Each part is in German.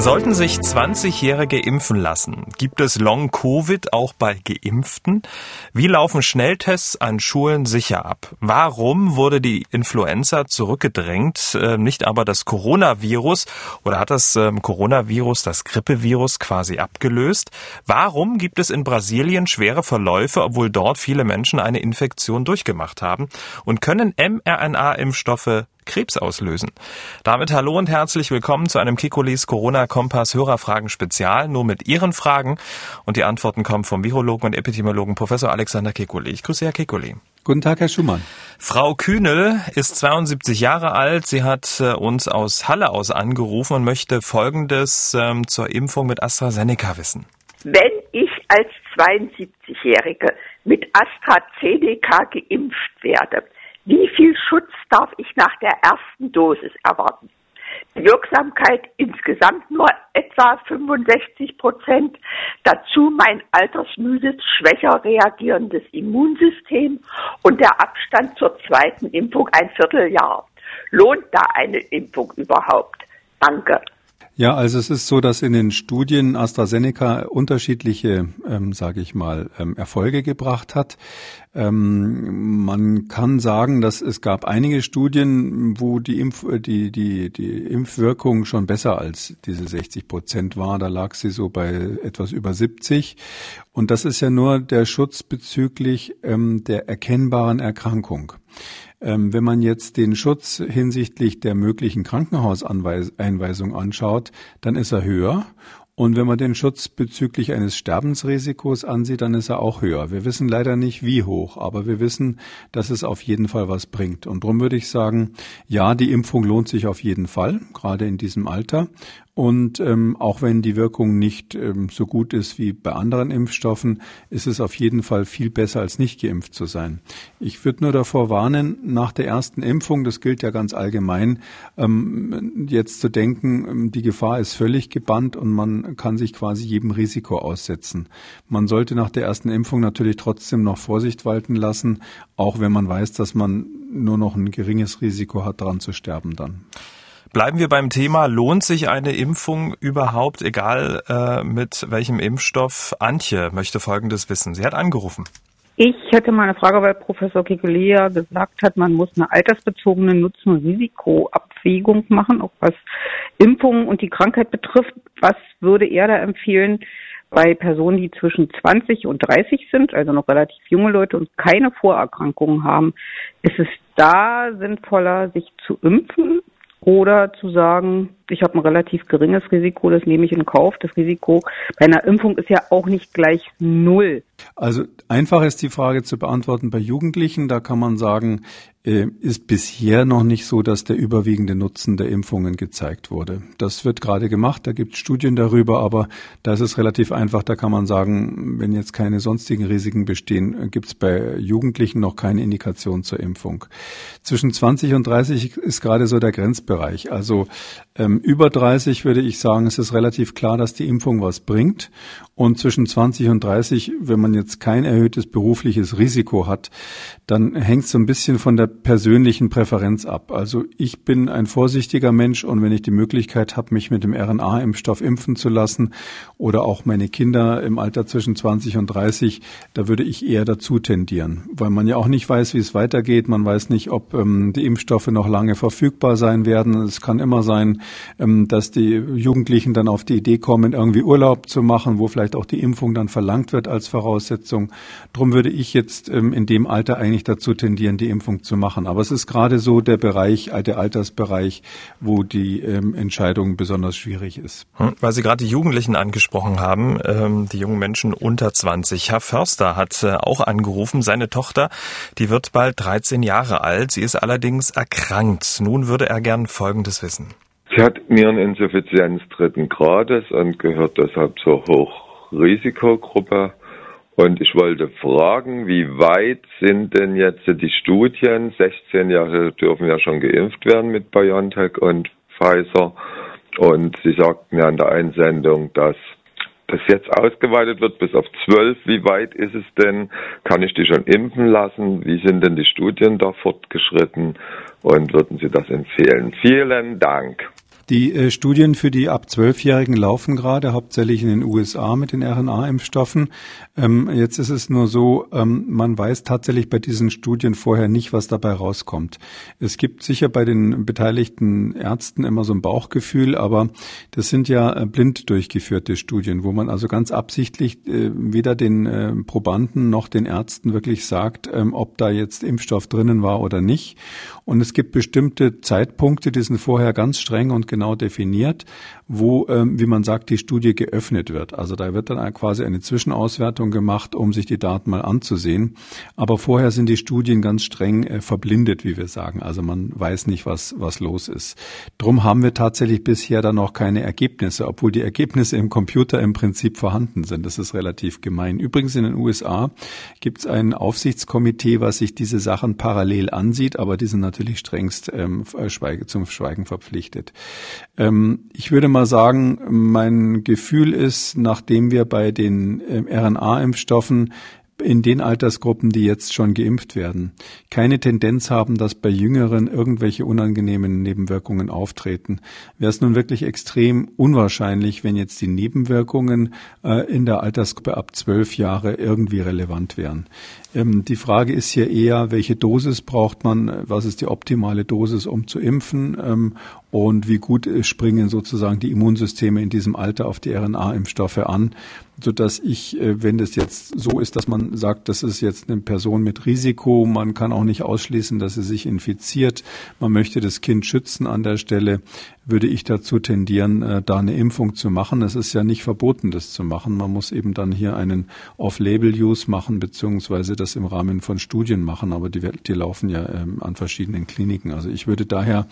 Sollten sich 20-Jährige impfen lassen? Gibt es Long-Covid auch bei Geimpften? Wie laufen Schnelltests an Schulen sicher ab? Warum wurde die Influenza zurückgedrängt, äh, nicht aber das Coronavirus? Oder hat das ähm, Coronavirus das Grippevirus quasi abgelöst? Warum gibt es in Brasilien schwere Verläufe, obwohl dort viele Menschen eine Infektion durchgemacht haben? Und können mRNA-Impfstoffe Krebs auslösen. Damit hallo und herzlich willkommen zu einem Kikulis Corona Kompass Hörerfragen Spezial, nur mit Ihren Fragen. Und die Antworten kommen vom Virologen und Epidemiologen Professor Alexander Kekuli. Ich grüße Herr Kekuli. Guten Tag, Herr Schumann. Frau Kühnel ist 72 Jahre alt. Sie hat äh, uns aus Halle aus angerufen und möchte Folgendes ähm, zur Impfung mit AstraZeneca wissen. Wenn ich als 72-Jährige mit AstraZeneca geimpft werde, wie viel Schutz darf ich nach der ersten Dosis erwarten? Die Wirksamkeit insgesamt nur etwa 65 Prozent. Dazu mein altersmüdes, schwächer reagierendes Immunsystem und der Abstand zur zweiten Impfung ein Vierteljahr. Lohnt da eine Impfung überhaupt? Danke. Ja, also es ist so, dass in den Studien AstraZeneca unterschiedliche, ähm, sage ich mal, ähm, Erfolge gebracht hat. Ähm, man kann sagen, dass es gab einige Studien, wo die, Impf die, die, die Impfwirkung schon besser als diese 60 Prozent war. Da lag sie so bei etwas über 70. Und das ist ja nur der Schutz bezüglich ähm, der erkennbaren Erkrankung. Ähm, wenn man jetzt den Schutz hinsichtlich der möglichen Krankenhauseinweisung anschaut, dann ist er höher. Und wenn man den Schutz bezüglich eines Sterbensrisikos ansieht, dann ist er auch höher. Wir wissen leider nicht, wie hoch, aber wir wissen, dass es auf jeden Fall was bringt. Und darum würde ich sagen, ja, die Impfung lohnt sich auf jeden Fall, gerade in diesem Alter. Und ähm, auch wenn die Wirkung nicht ähm, so gut ist wie bei anderen Impfstoffen, ist es auf jeden Fall viel besser, als nicht geimpft zu sein. Ich würde nur davor warnen, nach der ersten Impfung, das gilt ja ganz allgemein, ähm, jetzt zu denken, ähm, die Gefahr ist völlig gebannt und man kann sich quasi jedem Risiko aussetzen. Man sollte nach der ersten Impfung natürlich trotzdem noch Vorsicht walten lassen, auch wenn man weiß, dass man nur noch ein geringes Risiko hat, daran zu sterben dann. Bleiben wir beim Thema, lohnt sich eine Impfung überhaupt, egal äh, mit welchem Impfstoff? Antje möchte Folgendes wissen. Sie hat angerufen. Ich hätte mal eine Frage, weil Professor Kikulea gesagt hat, man muss eine altersbezogene Nutzen-Risikoabwägung machen, auch was Impfungen und die Krankheit betrifft. Was würde er da empfehlen bei Personen, die zwischen 20 und 30 sind, also noch relativ junge Leute und keine Vorerkrankungen haben? Ist es da sinnvoller, sich zu impfen oder zu sagen, ich habe ein relativ geringes Risiko, das nehme ich in Kauf. Das Risiko bei einer Impfung ist ja auch nicht gleich null. Also einfach ist die Frage zu beantworten bei Jugendlichen. Da kann man sagen, ist bisher noch nicht so, dass der überwiegende Nutzen der Impfungen gezeigt wurde. Das wird gerade gemacht, da gibt es Studien darüber, aber da ist es relativ einfach, da kann man sagen, wenn jetzt keine sonstigen Risiken bestehen, gibt es bei Jugendlichen noch keine Indikation zur Impfung. Zwischen 20 und 30 ist gerade so der Grenzbereich. Also ähm, über 30 würde ich sagen, es ist relativ klar, dass die Impfung was bringt. Und zwischen 20 und 30, wenn man jetzt kein erhöhtes berufliches Risiko hat, dann hängt es so ein bisschen von der persönlichen Präferenz ab. Also ich bin ein vorsichtiger Mensch und wenn ich die Möglichkeit habe, mich mit dem RNA-Impfstoff impfen zu lassen oder auch meine Kinder im Alter zwischen 20 und 30, da würde ich eher dazu tendieren, weil man ja auch nicht weiß, wie es weitergeht. Man weiß nicht, ob ähm, die Impfstoffe noch lange verfügbar sein werden. Es kann immer sein, ähm, dass die Jugendlichen dann auf die Idee kommen, irgendwie Urlaub zu machen, wo vielleicht auch die Impfung dann verlangt wird als Voraussetzung. Drum würde ich jetzt ähm, in dem Alter eigentlich dazu tendieren, die Impfung zu machen. Aber es ist gerade so der Bereich, der Altersbereich, wo die ähm, Entscheidung besonders schwierig ist. Hm, weil Sie gerade die Jugendlichen angesprochen haben, ähm, die jungen Menschen unter 20. Herr Förster hat äh, auch angerufen, seine Tochter, die wird bald 13 Jahre alt. Sie ist allerdings erkrankt. Nun würde er gern Folgendes wissen. Sie hat Niereninsuffizienz dritten Grades und gehört deshalb zur Hochrisikogruppe. Und ich wollte fragen, wie weit sind denn jetzt die Studien? 16 Jahre dürfen ja schon geimpft werden mit BioNTech und Pfizer. Und Sie sagten ja in der Einsendung, dass das jetzt ausgeweitet wird bis auf zwölf, wie weit ist es denn? Kann ich die schon impfen lassen? Wie sind denn die Studien da fortgeschritten? Und würden Sie das empfehlen? Vielen Dank. Die äh, Studien für die ab Zwölfjährigen laufen gerade, hauptsächlich in den USA mit den RNA-Impfstoffen. Ähm, jetzt ist es nur so, ähm, man weiß tatsächlich bei diesen Studien vorher nicht, was dabei rauskommt. Es gibt sicher bei den beteiligten Ärzten immer so ein Bauchgefühl, aber das sind ja äh, blind durchgeführte Studien, wo man also ganz absichtlich äh, weder den äh, Probanden noch den Ärzten wirklich sagt, ähm, ob da jetzt Impfstoff drinnen war oder nicht. Und es gibt bestimmte Zeitpunkte, die sind vorher ganz streng und genau definiert, wo, ähm, wie man sagt, die Studie geöffnet wird. Also da wird dann quasi eine Zwischenauswertung gemacht, um sich die Daten mal anzusehen. Aber vorher sind die Studien ganz streng äh, verblindet, wie wir sagen. Also man weiß nicht, was, was los ist. Drum haben wir tatsächlich bisher dann noch keine Ergebnisse, obwohl die Ergebnisse im Computer im Prinzip vorhanden sind. Das ist relativ gemein. Übrigens in den USA gibt es ein Aufsichtskomitee, was sich diese Sachen parallel ansieht, aber die sind natürlich strengst ähm, zum Schweigen verpflichtet. Ähm, ich würde mal sagen, mein Gefühl ist, nachdem wir bei den ähm, RNA-Impfstoffen in den Altersgruppen, die jetzt schon geimpft werden, keine Tendenz haben, dass bei Jüngeren irgendwelche unangenehmen Nebenwirkungen auftreten. Wäre es nun wirklich extrem unwahrscheinlich, wenn jetzt die Nebenwirkungen äh, in der Altersgruppe ab zwölf Jahre irgendwie relevant wären. Ähm, die Frage ist hier eher, welche Dosis braucht man, was ist die optimale Dosis, um zu impfen? Ähm, und wie gut springen sozusagen die Immunsysteme in diesem Alter auf die RNA-Impfstoffe an, so dass ich, äh, wenn das jetzt so ist, dass man sagt, das ist jetzt eine Person mit Risiko, man kann auch nicht ausschließen, dass sie sich infiziert, man möchte das Kind schützen an der Stelle, würde ich dazu tendieren, äh, da eine Impfung zu machen. Es ist ja nicht verboten, das zu machen. Man muss eben dann hier einen Off-Label-Use machen, beziehungsweise das im Rahmen von Studien machen, aber die, die laufen ja ähm, an verschiedenen Kliniken. Also ich würde daher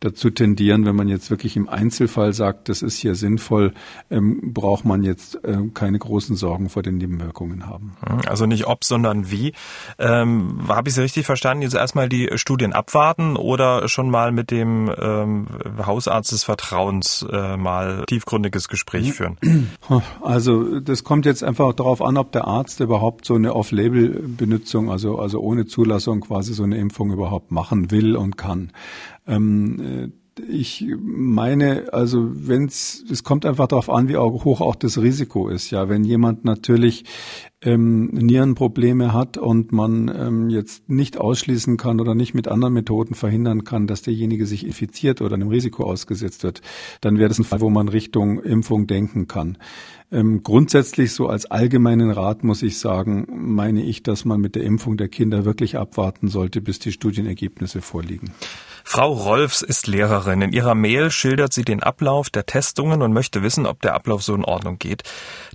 dazu tendieren, wenn man jetzt wirklich im Einzelfall sagt, das ist hier sinnvoll, ähm, braucht man jetzt äh, keine großen Sorgen vor den Nebenwirkungen haben. Hm, also nicht ob, sondern wie. Ähm, Habe ich Sie richtig verstanden? Jetzt erstmal die Studien abwarten oder schon mal mit dem ähm, Hausarzt des Vertrauens äh, mal tiefgründiges Gespräch führen? Also das kommt jetzt einfach darauf an, ob der Arzt überhaupt so eine Off-Label-Benutzung, also, also ohne Zulassung quasi so eine Impfung überhaupt machen will und kann. Ähm, äh, ich meine, also wenn es, es kommt einfach darauf an, wie hoch auch das Risiko ist. Ja, wenn jemand natürlich ähm, Nierenprobleme hat und man ähm, jetzt nicht ausschließen kann oder nicht mit anderen Methoden verhindern kann, dass derjenige sich infiziert oder einem Risiko ausgesetzt wird, dann wäre das ein Fall, wo man Richtung Impfung denken kann. Ähm, grundsätzlich so als allgemeinen Rat muss ich sagen, meine ich, dass man mit der Impfung der Kinder wirklich abwarten sollte, bis die Studienergebnisse vorliegen. Frau Rolfs ist Lehrerin. In ihrer Mail schildert sie den Ablauf der Testungen und möchte wissen, ob der Ablauf so in Ordnung geht.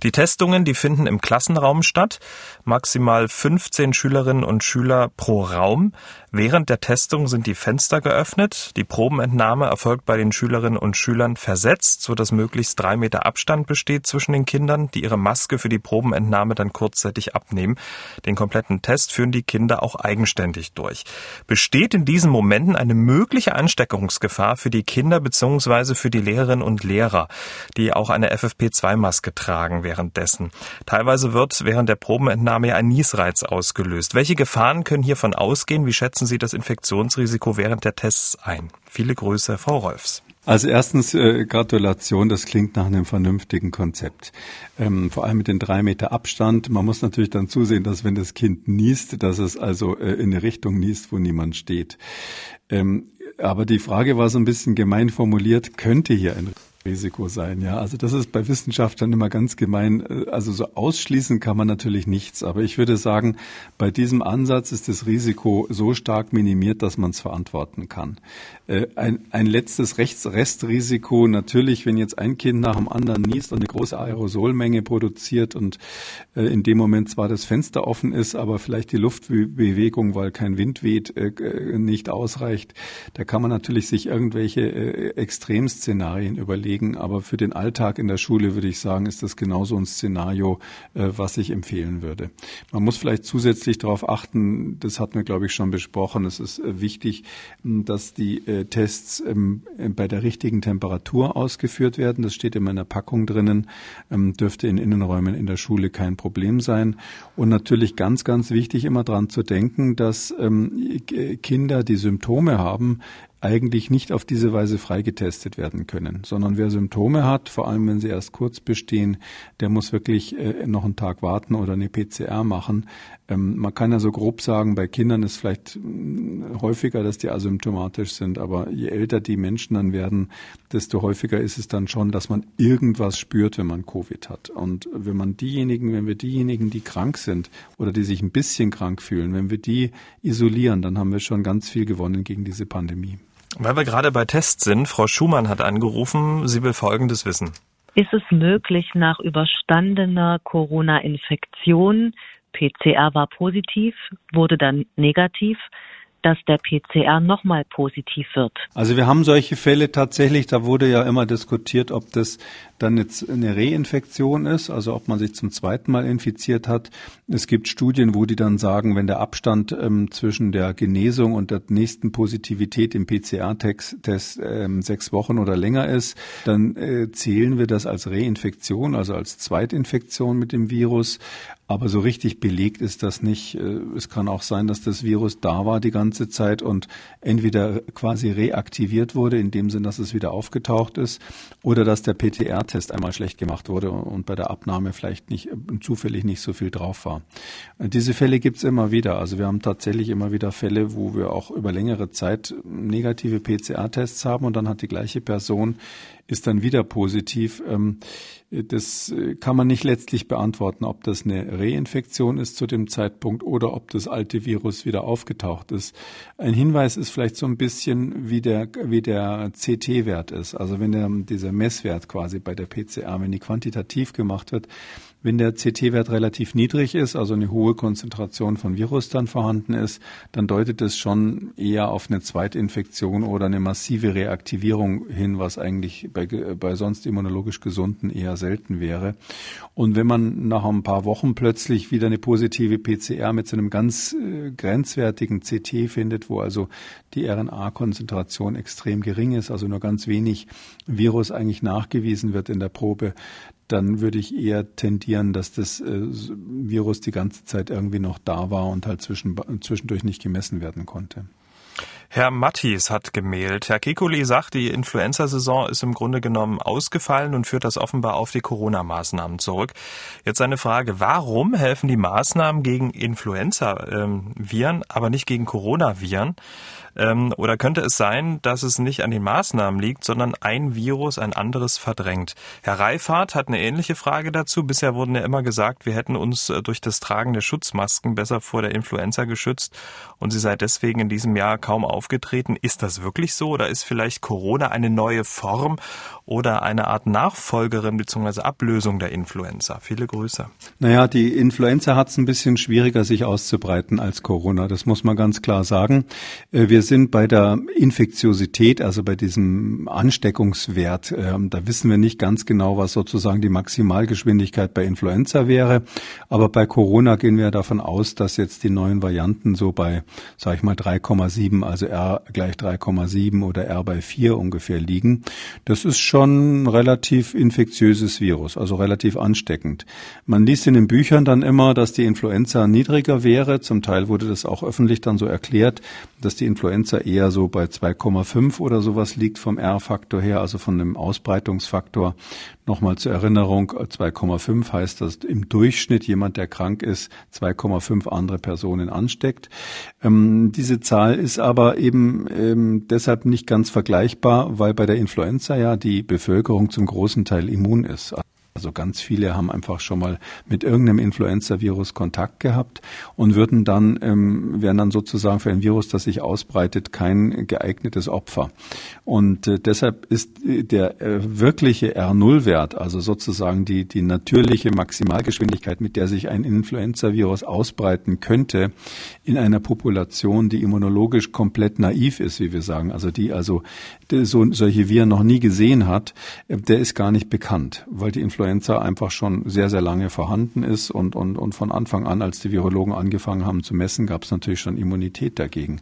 Die Testungen, die finden im Klassenraum statt. Maximal 15 Schülerinnen und Schüler pro Raum. Während der Testung sind die Fenster geöffnet. Die Probenentnahme erfolgt bei den Schülerinnen und Schülern versetzt, so dass möglichst drei Meter Abstand besteht zwischen den Kindern, die ihre Maske für die Probenentnahme dann kurzzeitig abnehmen. Den kompletten Test führen die Kinder auch eigenständig durch. Besteht in diesen Momenten eine mögliche Ansteckungsgefahr für die Kinder bzw. für die Lehrerinnen und Lehrer, die auch eine FFP2-Maske tragen währenddessen? Teilweise wird während der Probenentnahme ein Niesreiz ausgelöst. Welche Gefahren können hiervon ausgehen? Wie schätzen Sie das Infektionsrisiko während der Tests ein? Viele Grüße, Frau Rolfs. Also erstens äh, Gratulation, das klingt nach einem vernünftigen Konzept. Ähm, vor allem mit den drei Meter Abstand. Man muss natürlich dann zusehen, dass wenn das Kind niest, dass es also äh, in eine Richtung niest, wo niemand steht. Ähm, aber die Frage war so ein bisschen gemein formuliert, könnte hier ein Risiko sein. Ja, also das ist bei Wissenschaftlern immer ganz gemein. Also so ausschließen kann man natürlich nichts. Aber ich würde sagen, bei diesem Ansatz ist das Risiko so stark minimiert, dass man es verantworten kann. Äh, ein, ein letztes Rechts Restrisiko natürlich, wenn jetzt ein Kind nach dem anderen niest und eine große Aerosolmenge produziert und äh, in dem Moment zwar das Fenster offen ist, aber vielleicht die Luftbewegung, weil kein Wind weht, äh, nicht ausreicht, da kann man natürlich sich irgendwelche Extremszenarien überlegen überlegen. Aber für den Alltag in der Schule würde ich sagen, ist das genauso ein Szenario, äh, was ich empfehlen würde. Man muss vielleicht zusätzlich darauf achten, das hatten wir, glaube ich, schon besprochen, es ist äh, wichtig, dass die Tests ähm, bei der richtigen Temperatur ausgeführt werden. Das steht immer in der Packung drinnen, ähm, dürfte in Innenräumen in der Schule kein Problem sein. Und natürlich ganz, ganz wichtig, immer dran zu denken, dass ähm, Kinder, die Symptome haben, eigentlich nicht auf diese Weise freigetestet werden können, sondern wer Symptome hat, vor allem wenn sie erst kurz bestehen, der muss wirklich äh, noch einen Tag warten oder eine PCR machen. Ähm, man kann ja so grob sagen, bei Kindern ist vielleicht äh, häufiger, dass die asymptomatisch sind, aber je älter die Menschen dann werden, desto häufiger ist es dann schon, dass man irgendwas spürt, wenn man Covid hat. Und wenn man diejenigen, wenn wir diejenigen, die krank sind oder die sich ein bisschen krank fühlen, wenn wir die isolieren, dann haben wir schon ganz viel gewonnen gegen diese Pandemie. Weil wir gerade bei Tests sind, Frau Schumann hat angerufen, sie will Folgendes wissen. Ist es möglich, nach überstandener Corona-Infektion, PCR war positiv, wurde dann negativ, dass der PCR nochmal positiv wird. Also wir haben solche Fälle tatsächlich, da wurde ja immer diskutiert, ob das dann jetzt eine Reinfektion ist, also ob man sich zum zweiten Mal infiziert hat. Es gibt Studien, wo die dann sagen, wenn der Abstand ähm, zwischen der Genesung und der nächsten Positivität im PCR-Test ähm, sechs Wochen oder länger ist, dann äh, zählen wir das als Reinfektion, also als Zweitinfektion mit dem Virus. Aber so richtig belegt ist das nicht. Äh, es kann auch sein, dass das Virus da war die ganze Zeit und entweder quasi reaktiviert wurde, in dem Sinn, dass es wieder aufgetaucht ist, oder dass der PTR-Test einmal schlecht gemacht wurde und bei der Abnahme vielleicht nicht zufällig nicht so viel drauf war. Diese Fälle gibt's immer wieder. Also wir haben tatsächlich immer wieder Fälle, wo wir auch über längere Zeit negative PCR-Tests haben und dann hat die gleiche Person ist dann wieder positiv. Ähm, das äh, kann man nicht letztlich beantworten, ob das eine Reinfektion ist zu dem Zeitpunkt oder ob das alte Virus wieder aufgetaucht ist. Ein Hinweis ist vielleicht so ein bisschen, wie der, wie der CT-Wert ist. Also wenn der, dieser Messwert quasi bei der PCR, wenn die quantitativ gemacht wird, wenn der CT-Wert relativ niedrig ist, also eine hohe Konzentration von Virus dann vorhanden ist, dann deutet es schon eher auf eine Zweitinfektion oder eine massive Reaktivierung hin, was eigentlich bei, bei sonst immunologisch Gesunden eher selten wäre. Und wenn man nach ein paar Wochen plötzlich wieder eine positive PCR mit so einem ganz äh, grenzwertigen CT findet, wo also die RNA-Konzentration extrem gering ist, also nur ganz wenig Virus eigentlich nachgewiesen wird in der Probe, dann würde ich eher tendieren, dass das äh, Virus die ganze Zeit irgendwie noch da war und halt zwischen, zwischendurch nicht gemessen werden konnte. Herr Mattis hat gemailt. Herr Kekuli sagt, die Influenza-Saison ist im Grunde genommen ausgefallen und führt das offenbar auf die Corona-Maßnahmen zurück. Jetzt eine Frage. Warum helfen die Maßnahmen gegen Influenza-Viren, aber nicht gegen Coronaviren? Ähm, oder könnte es sein, dass es nicht an den Maßnahmen liegt, sondern ein Virus ein anderes verdrängt? Herr Reifhardt hat eine ähnliche Frage dazu. Bisher wurden ja immer gesagt, wir hätten uns äh, durch das Tragen der Schutzmasken besser vor der Influenza geschützt und sie sei deswegen in diesem Jahr kaum aufgetreten. Ist das wirklich so oder ist vielleicht Corona eine neue Form oder eine Art Nachfolgerin bzw. Ablösung der Influenza? Viele Grüße. Naja, die Influenza hat es ein bisschen schwieriger, sich auszubreiten als Corona. Das muss man ganz klar sagen. Äh, wir sind bei der Infektiosität, also bei diesem Ansteckungswert. Ähm, da wissen wir nicht ganz genau, was sozusagen die Maximalgeschwindigkeit bei Influenza wäre. Aber bei Corona gehen wir davon aus, dass jetzt die neuen Varianten so bei, sage ich mal, 3,7, also R gleich 3,7 oder R bei 4 ungefähr liegen. Das ist schon relativ infektiöses Virus, also relativ ansteckend. Man liest in den Büchern dann immer, dass die Influenza niedriger wäre. Zum Teil wurde das auch öffentlich dann so erklärt, dass die Influenza Influenza eher so bei 2,5 oder sowas liegt vom R-Faktor her, also von dem Ausbreitungsfaktor. Nochmal zur Erinnerung, 2,5 heißt, dass im Durchschnitt jemand, der krank ist, 2,5 andere Personen ansteckt. Ähm, diese Zahl ist aber eben ähm, deshalb nicht ganz vergleichbar, weil bei der Influenza ja die Bevölkerung zum großen Teil immun ist. Also ganz viele haben einfach schon mal mit irgendeinem Influenza-Virus Kontakt gehabt und würden dann, ähm, wären dann sozusagen für ein Virus, das sich ausbreitet, kein geeignetes Opfer. Und äh, deshalb ist der äh, wirkliche R0-Wert, also sozusagen die, die natürliche Maximalgeschwindigkeit, mit der sich ein Influenza-Virus ausbreiten könnte, in einer Population, die immunologisch komplett naiv ist, wie wir sagen, also die also so, solche Viren noch nie gesehen hat, äh, der ist gar nicht bekannt, weil die Influenza Influenza einfach schon sehr, sehr lange vorhanden ist und, und, und von Anfang an, als die Virologen angefangen haben zu messen, gab es natürlich schon Immunität dagegen.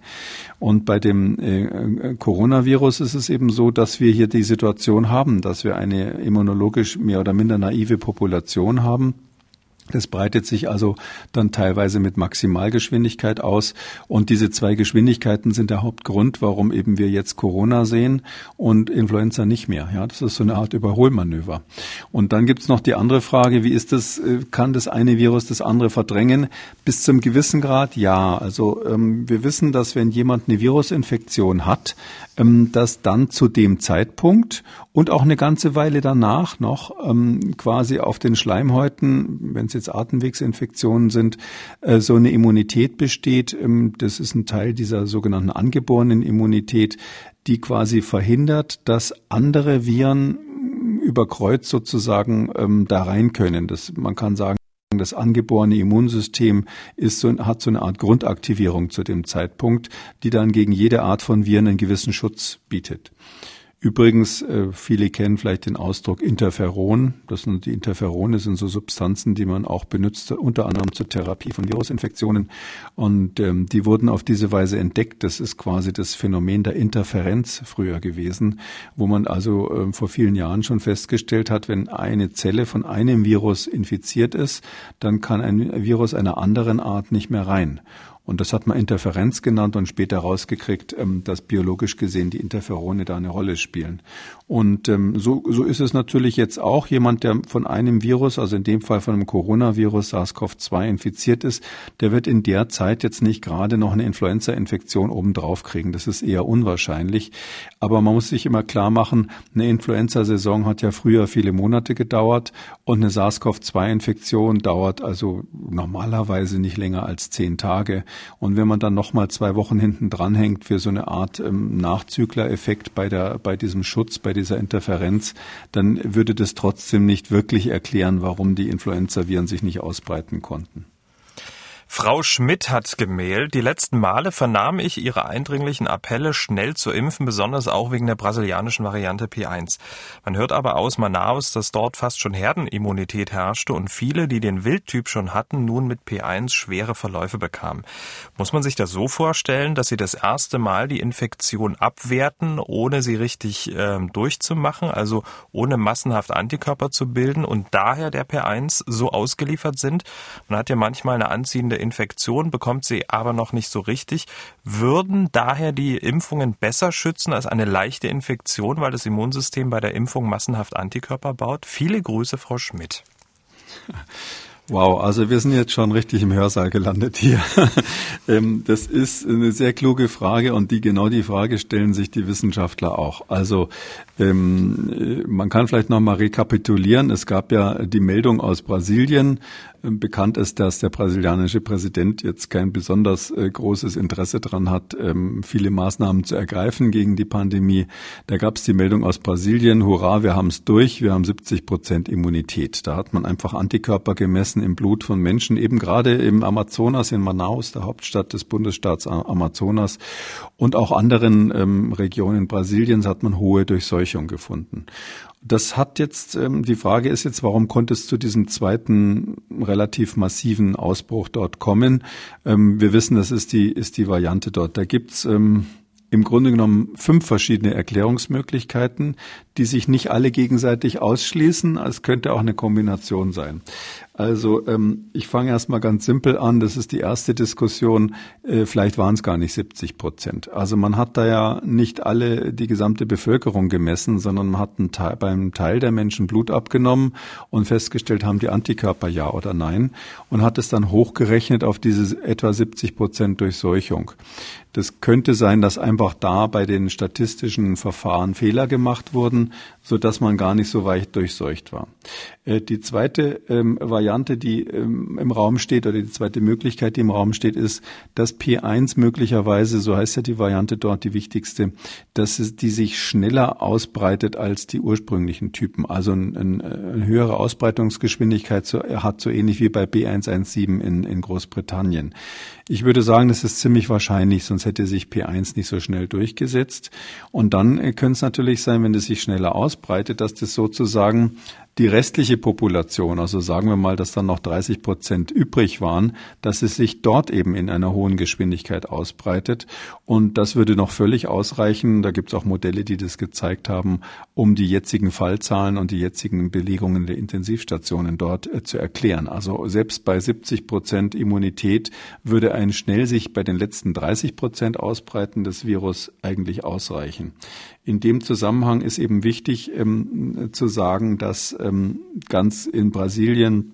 Und bei dem äh, äh, Coronavirus ist es eben so, dass wir hier die Situation haben, dass wir eine immunologisch mehr oder minder naive Population haben das breitet sich also dann teilweise mit Maximalgeschwindigkeit aus. Und diese zwei Geschwindigkeiten sind der Hauptgrund, warum eben wir jetzt Corona sehen und Influenza nicht mehr. Ja, das ist so eine Art Überholmanöver. Und dann gibt's noch die andere Frage, wie ist das, äh, kann das eine Virus das andere verdrängen? Bis zum gewissen Grad ja. Also ähm, wir wissen, dass wenn jemand eine Virusinfektion hat, ähm, dass dann zu dem Zeitpunkt und auch eine ganze Weile danach noch ähm, quasi auf den Schleimhäuten, wenn es jetzt Atemwegsinfektionen sind, äh, so eine Immunität besteht. Ähm, das ist ein Teil dieser sogenannten angeborenen Immunität, die quasi verhindert, dass andere Viren über Kreuz sozusagen ähm, da rein können. Das, man kann sagen, das angeborene Immunsystem ist so, hat so eine Art Grundaktivierung zu dem Zeitpunkt, die dann gegen jede Art von Viren einen gewissen Schutz bietet. Übrigens, äh, viele kennen vielleicht den Ausdruck Interferon. Das sind die Interferone sind so Substanzen, die man auch benutzt, unter anderem zur Therapie von Virusinfektionen. Und ähm, die wurden auf diese Weise entdeckt. Das ist quasi das Phänomen der Interferenz früher gewesen, wo man also äh, vor vielen Jahren schon festgestellt hat, wenn eine Zelle von einem Virus infiziert ist, dann kann ein Virus einer anderen Art nicht mehr rein. Und das hat man Interferenz genannt und später rausgekriegt, ähm, dass biologisch gesehen die Interferone da eine Rolle spielen. Und ähm, so, so ist es natürlich jetzt auch. Jemand, der von einem Virus, also in dem Fall von einem Coronavirus SARS-CoV-2 infiziert ist, der wird in der Zeit jetzt nicht gerade noch eine Influenza-Infektion obendrauf kriegen. Das ist eher unwahrscheinlich. Aber man muss sich immer klar machen, eine Influenza-Saison hat ja früher viele Monate gedauert und eine SARS-CoV-2-Infektion dauert also normalerweise nicht länger als zehn Tage. Und wenn man dann nochmal zwei Wochen hinten dranhängt für so eine Art ähm, Nachzüglereffekt bei der, bei diesem Schutz, bei dieser Interferenz, dann würde das trotzdem nicht wirklich erklären, warum die Influenza-Viren sich nicht ausbreiten konnten. Frau Schmidt hat gemeldet, die letzten Male vernahm ich ihre eindringlichen Appelle, schnell zu impfen, besonders auch wegen der brasilianischen Variante P1. Man hört aber aus Manaus, dass dort fast schon Herdenimmunität herrschte und viele, die den Wildtyp schon hatten, nun mit P1 schwere Verläufe bekamen. Muss man sich das so vorstellen, dass sie das erste Mal die Infektion abwerten, ohne sie richtig äh, durchzumachen, also ohne massenhaft Antikörper zu bilden und daher der P1 so ausgeliefert sind? Man hat ja manchmal eine anziehende Infektion, bekommt sie aber noch nicht so richtig. Würden daher die Impfungen besser schützen als eine leichte Infektion, weil das Immunsystem bei der Impfung massenhaft Antikörper baut? Viele Grüße, Frau Schmidt. Wow, also wir sind jetzt schon richtig im Hörsaal gelandet hier. Ähm, das ist eine sehr kluge Frage und die genau die Frage stellen sich die Wissenschaftler auch. Also ähm, man kann vielleicht noch mal rekapitulieren. Es gab ja die Meldung aus Brasilien, Bekannt ist, dass der brasilianische Präsident jetzt kein besonders äh, großes Interesse daran hat, ähm, viele Maßnahmen zu ergreifen gegen die Pandemie. Da gab es die Meldung aus Brasilien, hurra, wir haben es durch, wir haben 70 Prozent Immunität. Da hat man einfach Antikörper gemessen im Blut von Menschen, eben gerade im Amazonas, in Manaus, der Hauptstadt des Bundesstaats Amazonas und auch anderen ähm, Regionen Brasiliens hat man hohe Durchseuchung gefunden. Das hat jetzt, ähm, die Frage ist jetzt, warum konnte es zu diesem zweiten relativ massiven Ausbruch dort kommen? Ähm, wir wissen, das ist die, ist die Variante dort. Da gibt's ähm, im Grunde genommen fünf verschiedene Erklärungsmöglichkeiten, die sich nicht alle gegenseitig ausschließen. Es könnte auch eine Kombination sein. Also ähm, ich fange erstmal ganz simpel an. Das ist die erste Diskussion. Äh, vielleicht waren es gar nicht 70 Prozent. Also man hat da ja nicht alle die gesamte Bevölkerung gemessen, sondern man hat einen Teil, beim Teil der Menschen Blut abgenommen und festgestellt, haben die Antikörper ja oder nein und hat es dann hochgerechnet auf diese etwa 70 Prozent Durchseuchung. Das könnte sein, dass einfach da bei den statistischen Verfahren Fehler gemacht wurden So dass man gar nicht so weit durchseucht war. Äh, die zweite ähm, Variante, die ähm, im Raum steht, oder die zweite Möglichkeit, die im Raum steht, ist, dass P1 möglicherweise, so heißt ja die Variante dort, die wichtigste, dass es, die sich schneller ausbreitet als die ursprünglichen Typen. Also ein, ein, eine höhere Ausbreitungsgeschwindigkeit so, hat, so ähnlich wie bei B117 in, in Großbritannien. Ich würde sagen, das ist ziemlich wahrscheinlich, sonst hätte sich P1 nicht so schnell durchgesetzt. Und dann äh, könnte es natürlich sein, wenn es sich schneller ausbreitet, dass das sozusagen die restliche Population, also sagen wir mal, dass dann noch 30 Prozent übrig waren, dass es sich dort eben in einer hohen Geschwindigkeit ausbreitet. Und das würde noch völlig ausreichen. Da gibt es auch Modelle, die das gezeigt haben, um die jetzigen Fallzahlen und die jetzigen Belegungen der Intensivstationen dort äh, zu erklären. Also selbst bei 70 Prozent Immunität würde ein schnell sich bei den letzten 30 Prozent ausbreiten des Virus eigentlich ausreichen. In dem Zusammenhang ist eben wichtig ähm, zu sagen, dass ähm, ganz in Brasilien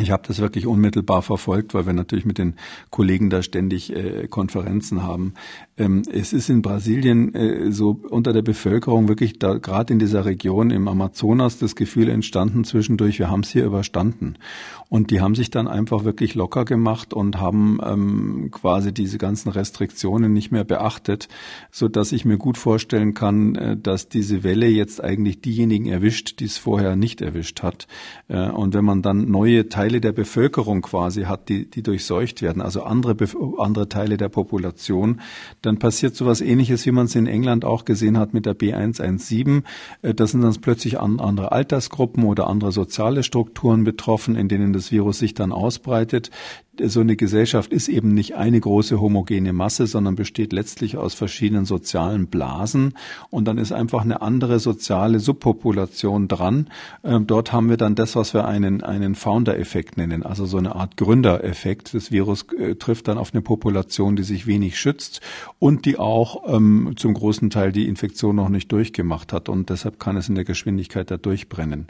ich habe das wirklich unmittelbar verfolgt, weil wir natürlich mit den Kollegen da ständig äh, Konferenzen haben. Ähm, es ist in Brasilien äh, so unter der Bevölkerung wirklich da gerade in dieser Region im Amazonas das Gefühl entstanden zwischendurch, wir haben es hier überstanden. Und die haben sich dann einfach wirklich locker gemacht und haben ähm, quasi diese ganzen Restriktionen nicht mehr beachtet, so dass ich mir gut vorstellen kann, äh, dass diese Welle jetzt eigentlich diejenigen erwischt, die es vorher nicht erwischt hat. Äh, und wenn man dann neue Teile der Bevölkerung quasi hat, die, die durchseucht werden, also andere, andere Teile der Population, dann passiert sowas ähnliches, wie man es in England auch gesehen hat mit der B117. Äh, das sind dann plötzlich andere Altersgruppen oder andere soziale Strukturen betroffen, in denen das Virus sich dann ausbreitet so eine Gesellschaft ist eben nicht eine große homogene Masse, sondern besteht letztlich aus verschiedenen sozialen Blasen. Und dann ist einfach eine andere soziale Subpopulation dran. Ähm, dort haben wir dann das, was wir einen, einen Founder-Effekt nennen, also so eine Art Gründereffekt. Das Virus äh, trifft dann auf eine Population, die sich wenig schützt und die auch ähm, zum großen Teil die Infektion noch nicht durchgemacht hat. Und deshalb kann es in der Geschwindigkeit da durchbrennen.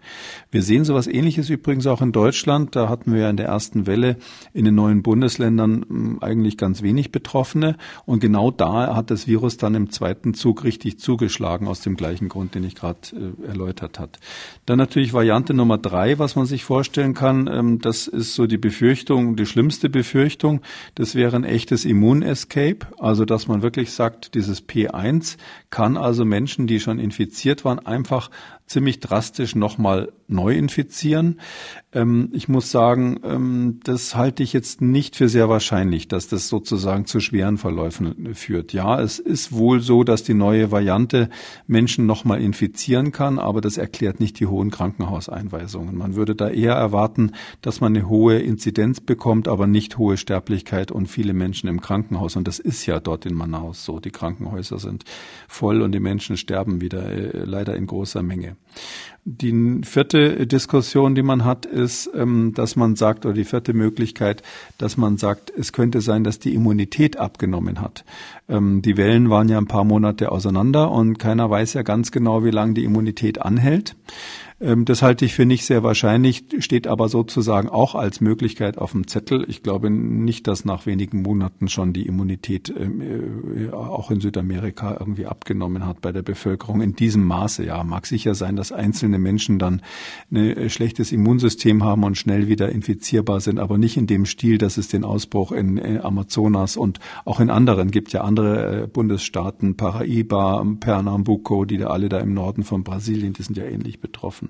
Wir sehen sowas ähnliches übrigens auch in Deutschland. Da hatten wir ja in der ersten Welle in den neuen Bundesländern hm, eigentlich ganz wenig Betroffene. Und genau da hat das Virus dann im zweiten Zug richtig zugeschlagen, aus dem gleichen Grund, den ich gerade äh, erläutert hat. Dann natürlich Variante Nummer drei, was man sich vorstellen kann. Ähm, das ist so die Befürchtung, die schlimmste Befürchtung. Das wäre ein echtes Immunescape. Also, dass man wirklich sagt, dieses P1 kann also Menschen, die schon infiziert waren, einfach ziemlich drastisch nochmal neu infizieren. Ähm, ich muss sagen, ähm, das halte ich jetzt nicht für sehr wahrscheinlich, dass das sozusagen zu schweren Verläufen führt. Ja, es ist wohl so, dass die neue Variante Menschen nochmal infizieren kann, aber das erklärt nicht die hohen Krankenhauseinweisungen. Man würde da eher erwarten, dass man eine hohe Inzidenz bekommt, aber nicht hohe Sterblichkeit und viele Menschen im Krankenhaus. Und das ist ja dort in Manaus so. Die Krankenhäuser sind voll und die Menschen sterben wieder äh, leider in großer Menge. Die vierte Diskussion, die man hat, ist, ähm, dass man sagt, oder die vierte Möglichkeit, dass man sagt, es könnte sein, dass die Immunität abgenommen hat. Ähm, die Wellen waren ja ein paar Monate auseinander und keiner weiß ja ganz genau, wie lange die Immunität anhält. Ähm, das halte ich für nicht sehr wahrscheinlich, steht aber sozusagen auch als Möglichkeit auf dem Zettel. Ich glaube nicht, dass nach wenigen Monaten schon die Immunität ähm, äh, auch in Südamerika irgendwie abgenommen hat bei der Bevölkerung in diesem Maße. Ja, mag sicher sein, dass einzelne Menschen dann ein äh, schlechtes Immunsystem haben und schnell wieder infizierbar sind, aber nicht in dem Stil, dass es den Ausbruch in äh, Amazonas und auch in anderen gibt ja andere Bundesstaaten, Paraíba, Pernambuco, die da alle da im Norden von Brasilien, die sind ja ähnlich betroffen.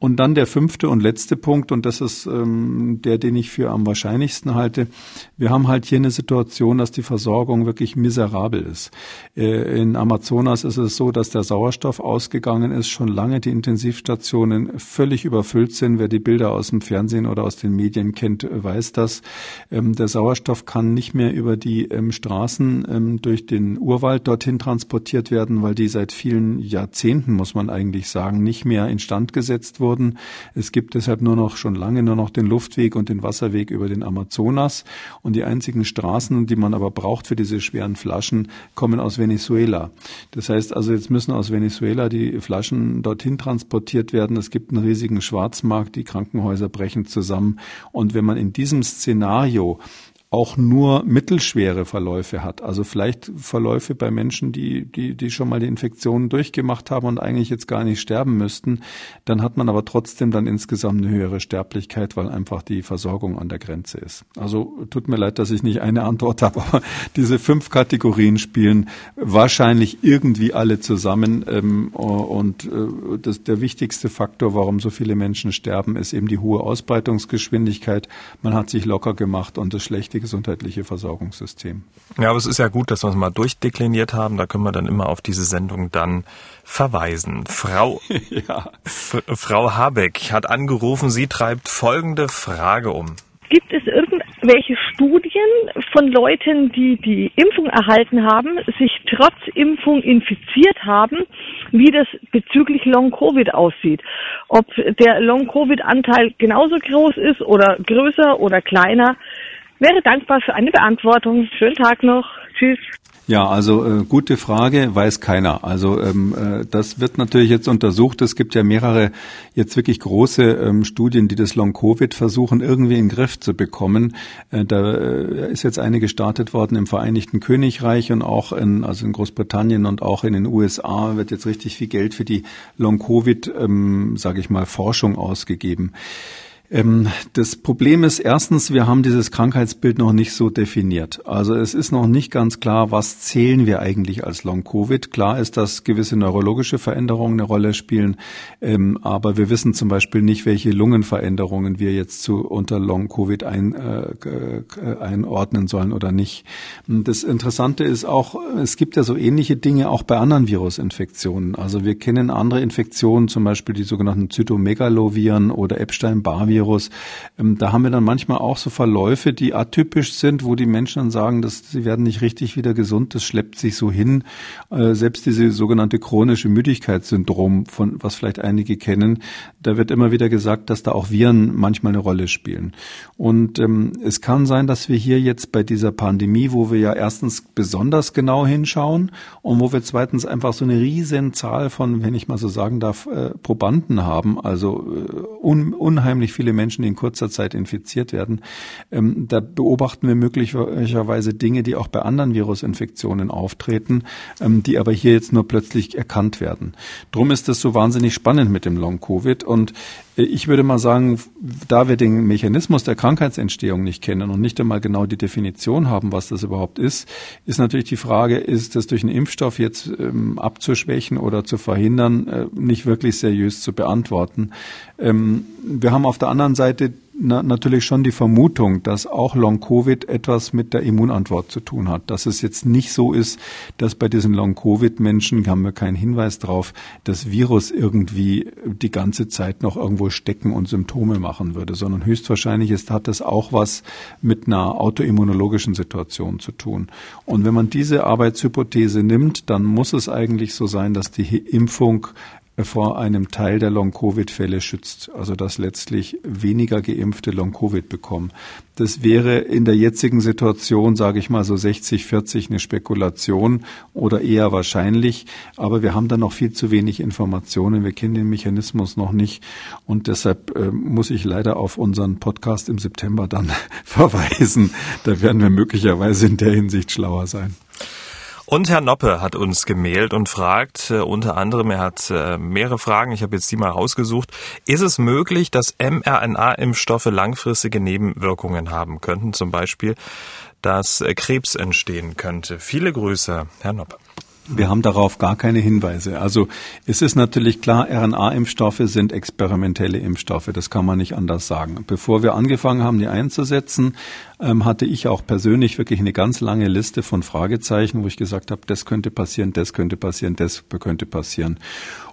Und dann der fünfte und letzte Punkt, und das ist ähm, der, den ich für am wahrscheinlichsten halte. Wir haben halt hier eine Situation, dass die Versorgung wirklich miserabel ist. Äh, in Amazonas ist es so, dass der Sauerstoff ausgegangen ist, schon lange die Intensivstationen völlig überfüllt sind. Wer die Bilder aus dem Fernsehen oder aus den Medien kennt, weiß das. Ähm, der Sauerstoff kann nicht mehr über die ähm, Straßen ähm, durch den Urwald dorthin transportiert werden, weil die seit vielen Jahrzehnten, muss man eigentlich sagen, nicht mehr instand gesetzt wurden wurden. Es gibt deshalb nur noch schon lange nur noch den Luftweg und den Wasserweg über den Amazonas. Und die einzigen Straßen, die man aber braucht für diese schweren Flaschen, kommen aus Venezuela. Das heißt also, jetzt müssen aus Venezuela die Flaschen dorthin transportiert werden. Es gibt einen riesigen Schwarzmarkt, die Krankenhäuser brechen zusammen. Und wenn man in diesem Szenario auch nur mittelschwere Verläufe hat. Also vielleicht Verläufe bei Menschen, die, die, die schon mal die Infektionen durchgemacht haben und eigentlich jetzt gar nicht sterben müssten. Dann hat man aber trotzdem dann insgesamt eine höhere Sterblichkeit, weil einfach die Versorgung an der Grenze ist. Also tut mir leid, dass ich nicht eine Antwort habe, aber diese fünf Kategorien spielen wahrscheinlich irgendwie alle zusammen. Ähm, und äh, das, der wichtigste Faktor, warum so viele Menschen sterben, ist eben die hohe Ausbreitungsgeschwindigkeit. Man hat sich locker gemacht und das schlechte gesundheitliche Versorgungssystem. Ja, aber es ist ja gut, dass wir es mal durchdekliniert haben. Da können wir dann immer auf diese Sendung dann verweisen. Frau, ja. Frau Habeck hat angerufen, sie treibt folgende Frage um. Gibt es irgendwelche Studien von Leuten, die die Impfung erhalten haben, sich trotz Impfung infiziert haben, wie das bezüglich Long-Covid aussieht? Ob der Long-Covid-Anteil genauso groß ist oder größer oder kleiner? Wäre dankbar für eine Beantwortung. Schönen Tag noch. Tschüss. Ja, also äh, gute Frage, weiß keiner. Also ähm, äh, das wird natürlich jetzt untersucht. Es gibt ja mehrere jetzt wirklich große ähm, Studien, die das Long-Covid versuchen irgendwie in den Griff zu bekommen. Äh, da äh, ist jetzt eine gestartet worden im Vereinigten Königreich und auch in also in Großbritannien und auch in den USA wird jetzt richtig viel Geld für die Long-Covid, ähm, sage ich mal, Forschung ausgegeben. Ähm, das Problem ist erstens, wir haben dieses Krankheitsbild noch nicht so definiert. Also es ist noch nicht ganz klar, was zählen wir eigentlich als Long-Covid. Klar ist, dass gewisse neurologische Veränderungen eine Rolle spielen, ähm, aber wir wissen zum Beispiel nicht, welche Lungenveränderungen wir jetzt zu unter Long-Covid ein, äh, einordnen sollen oder nicht. Das Interessante ist auch, es gibt ja so ähnliche Dinge auch bei anderen Virusinfektionen. Also wir kennen andere Infektionen, zum Beispiel die sogenannten Zytomegaloviren oder Epstein-Barr Coronavirus. Ähm, da haben wir dann manchmal auch so Verläufe, die atypisch sind, wo die Menschen dann sagen, dass sie werden nicht richtig wieder gesund, das schleppt sich so hin. Äh, selbst diese sogenannte chronische Müdigkeitssyndrom, von was vielleicht einige kennen, da wird immer wieder gesagt, dass da auch Viren manchmal eine Rolle spielen. Und ähm, es kann sein, dass wir hier jetzt bei dieser Pandemie, wo wir ja erstens besonders genau hinschauen und wo wir zweitens einfach so eine riesen Zahl von, wenn ich mal so sagen darf, äh, Probanden haben, also äh, un unheimlich viele Menschen, die in kurzer Zeit infiziert werden. Ähm, da beobachten wir möglicherweise Dinge, die auch bei anderen Virusinfektionen auftreten, ähm, die aber hier jetzt nur plötzlich erkannt werden. Drum ist es so wahnsinnig spannend mit dem Long-Covid und äh, ich würde mal sagen, da wir den Mechanismus der Krankheitsentstehung nicht kennen und nicht einmal genau die Definition haben, was das überhaupt ist, ist natürlich die Frage, ist das durch einen Impfstoff jetzt ähm, abzuschwächen oder zu verhindern, äh, nicht wirklich seriös zu beantworten. Ähm, wir haben auf der anderen Seite na, natürlich schon die Vermutung, dass auch Long-Covid etwas mit der Immunantwort zu tun hat. Dass es jetzt nicht so ist, dass bei diesen Long-Covid-Menschen, haben wir keinen Hinweis drauf, das Virus irgendwie die ganze Zeit noch irgendwo stecken und Symptome machen würde, sondern höchstwahrscheinlich ist, hat es auch was mit einer autoimmunologischen Situation zu tun. Und wenn man diese Arbeitshypothese nimmt, dann muss es eigentlich so sein, dass die Impfung vor einem Teil der Long-Covid-Fälle schützt, also dass letztlich weniger Geimpfte Long-Covid bekommen. Das wäre in der jetzigen Situation, sage ich mal so 60, 40 eine Spekulation oder eher wahrscheinlich, aber wir haben da noch viel zu wenig Informationen, wir kennen den Mechanismus noch nicht und deshalb äh, muss ich leider auf unseren Podcast im September dann verweisen. Da werden wir möglicherweise in der Hinsicht schlauer sein. Und Herr Noppe hat uns gemailt und fragt, äh, unter anderem, er hat äh, mehrere Fragen, ich habe jetzt die mal rausgesucht. Ist es möglich, dass mRNA-Impfstoffe langfristige Nebenwirkungen haben könnten? Zum Beispiel, dass äh, Krebs entstehen könnte. Viele Grüße, Herr Noppe. Wir haben darauf gar keine Hinweise. Also es ist natürlich klar, RNA-Impfstoffe sind experimentelle Impfstoffe. Das kann man nicht anders sagen. Bevor wir angefangen haben, die einzusetzen, ähm, hatte ich auch persönlich wirklich eine ganz lange Liste von Fragezeichen, wo ich gesagt habe, das könnte passieren, das könnte passieren, das könnte passieren.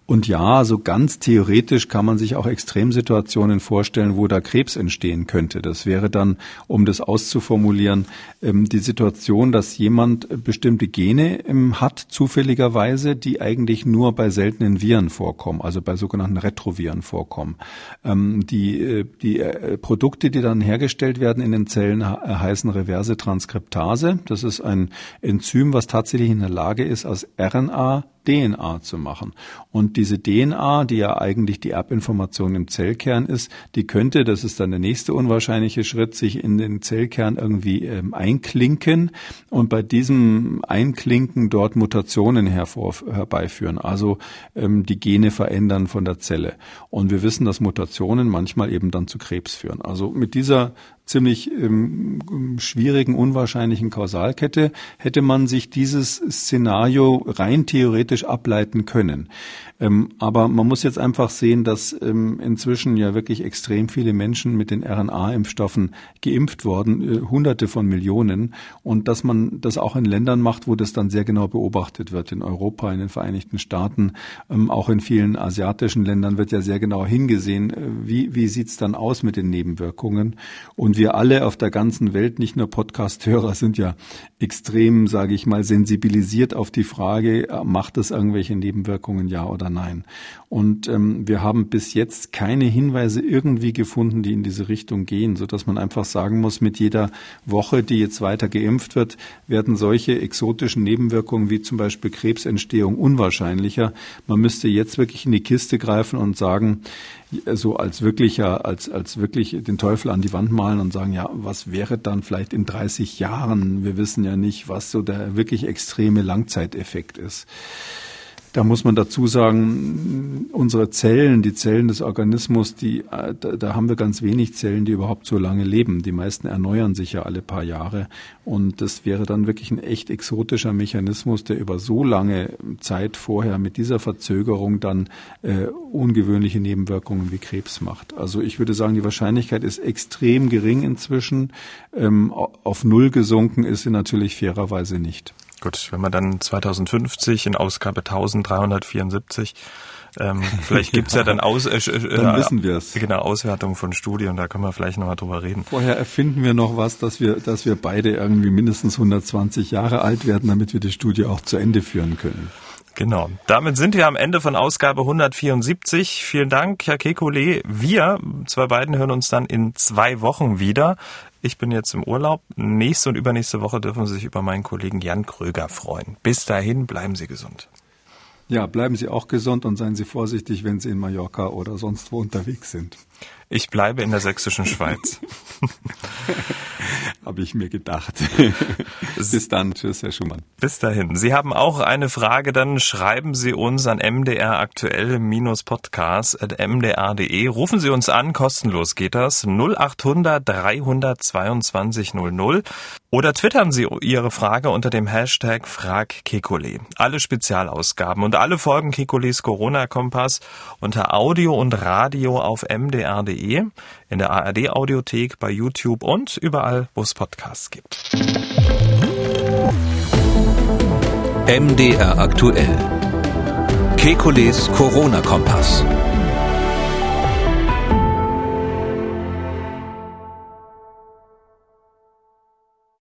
Und ja, so ganz theoretisch kann man sich auch Extremsituationen vorstellen, wo da Krebs entstehen könnte. Das wäre dann, um das auszuformulieren, ähm, die Situation, dass jemand bestimmte Gene ähm, hat, zufälligerweise, die eigentlich nur bei seltenen Viren vorkommen, also bei sogenannten Retroviren vorkommen. Ähm, die, äh, die äh, Produkte, die dann hergestellt werden in den Zellen, heißen Reverse Transkriptase. Das ist ein Enzym, was tatsächlich in der Lage ist, aus RNA DNA zu machen. Und diese DNA, die ja eigentlich die Erbinformation im Zellkern ist, die könnte, das ist dann der nächste unwahrscheinliche Schritt, sich in den Zellkern irgendwie ähm, einklinken und bei diesem Einklinken dort Mutationen hervor, herbeiführen, also ähm, die Gene verändern von der Zelle. Und wir wissen, dass Mutationen manchmal eben dann zu Krebs führen. Also mit dieser ziemlich ähm, schwierigen, unwahrscheinlichen Kausalkette hätte man sich dieses Szenario rein theoretisch ableiten können. Ähm, aber man muss jetzt einfach sehen, dass ähm, inzwischen ja wirklich extrem viele Menschen mit den RNA-Impfstoffen geimpft worden, äh, hunderte von Millionen, und dass man das auch in Ländern macht, wo das dann sehr genau beobachtet wird. In Europa, in den Vereinigten Staaten, ähm, auch in vielen asiatischen Ländern wird ja sehr genau hingesehen, äh, wie, wie sieht's dann aus mit den Nebenwirkungen. Und wir alle auf der ganzen Welt, nicht nur Podcast-Hörer, sind ja extrem, sage ich mal, sensibilisiert auf die Frage, macht es irgendwelche Nebenwirkungen, ja oder nein? Und ähm, wir haben bis jetzt keine Hinweise irgendwie gefunden, die in diese Richtung gehen, so dass man einfach sagen muss, mit jeder Woche, die jetzt weiter geimpft wird, werden solche exotischen Nebenwirkungen wie zum Beispiel Krebsentstehung unwahrscheinlicher. Man müsste jetzt wirklich in die Kiste greifen und sagen, so als wirklicher, als, als wirklich den Teufel an die Wand malen und sagen, ja, was wäre dann vielleicht in 30 Jahren? Wir wissen ja nicht, was so der wirklich extreme Langzeiteffekt ist. Da muss man dazu sagen, unsere Zellen, die Zellen des Organismus, die, äh, da, haben wir ganz wenig Zellen, die überhaupt so lange leben. Die meisten erneuern sich ja alle paar Jahre. Und das wäre dann wirklich ein echt exotischer Mechanismus, der über so lange Zeit vorher mit dieser Verzögerung dann äh, ungewöhnliche Nebenwirkungen wie Krebs macht. Also ich würde sagen, die Wahrscheinlichkeit ist extrem gering inzwischen. Ähm, auf Null gesunken ist sie natürlich fairerweise nicht. Gut, wenn man dann 2050 in Ausgabe 1374 ähm, vielleicht gibt's ja, ja dann, Aus, äh, äh, dann wissen wir's. Genau, Auswertung von Studien, da können wir vielleicht nochmal drüber reden. Vorher erfinden wir noch was, dass wir, dass wir beide irgendwie mindestens 120 Jahre alt werden, damit wir die Studie auch zu Ende führen können. Genau. Damit sind wir am Ende von Ausgabe 174. Vielen Dank, Herr Kekulé. Wir, zwei beiden, hören uns dann in zwei Wochen wieder. Ich bin jetzt im Urlaub. Nächste und übernächste Woche dürfen Sie sich über meinen Kollegen Jan Kröger freuen. Bis dahin bleiben Sie gesund. Ja, bleiben Sie auch gesund und seien Sie vorsichtig, wenn Sie in Mallorca oder sonst wo unterwegs sind. Ich bleibe in der sächsischen Schweiz. Habe ich mir gedacht. Bis dann. Tschüss, Herr Schumann. Bis dahin. Sie haben auch eine Frage, dann schreiben Sie uns an mdraktuell-podcast.mdr.de. Rufen Sie uns an, kostenlos geht das. 0800 322 00. Oder twittern Sie Ihre Frage unter dem Hashtag FragKekule. Alle Spezialausgaben und alle Folgen Kekules Corona-Kompass unter Audio und Radio auf mdr.de, in der ARD-Audiothek, bei YouTube und überall, wo es Podcasts gibt. MDR aktuell. Kekules Corona-Kompass.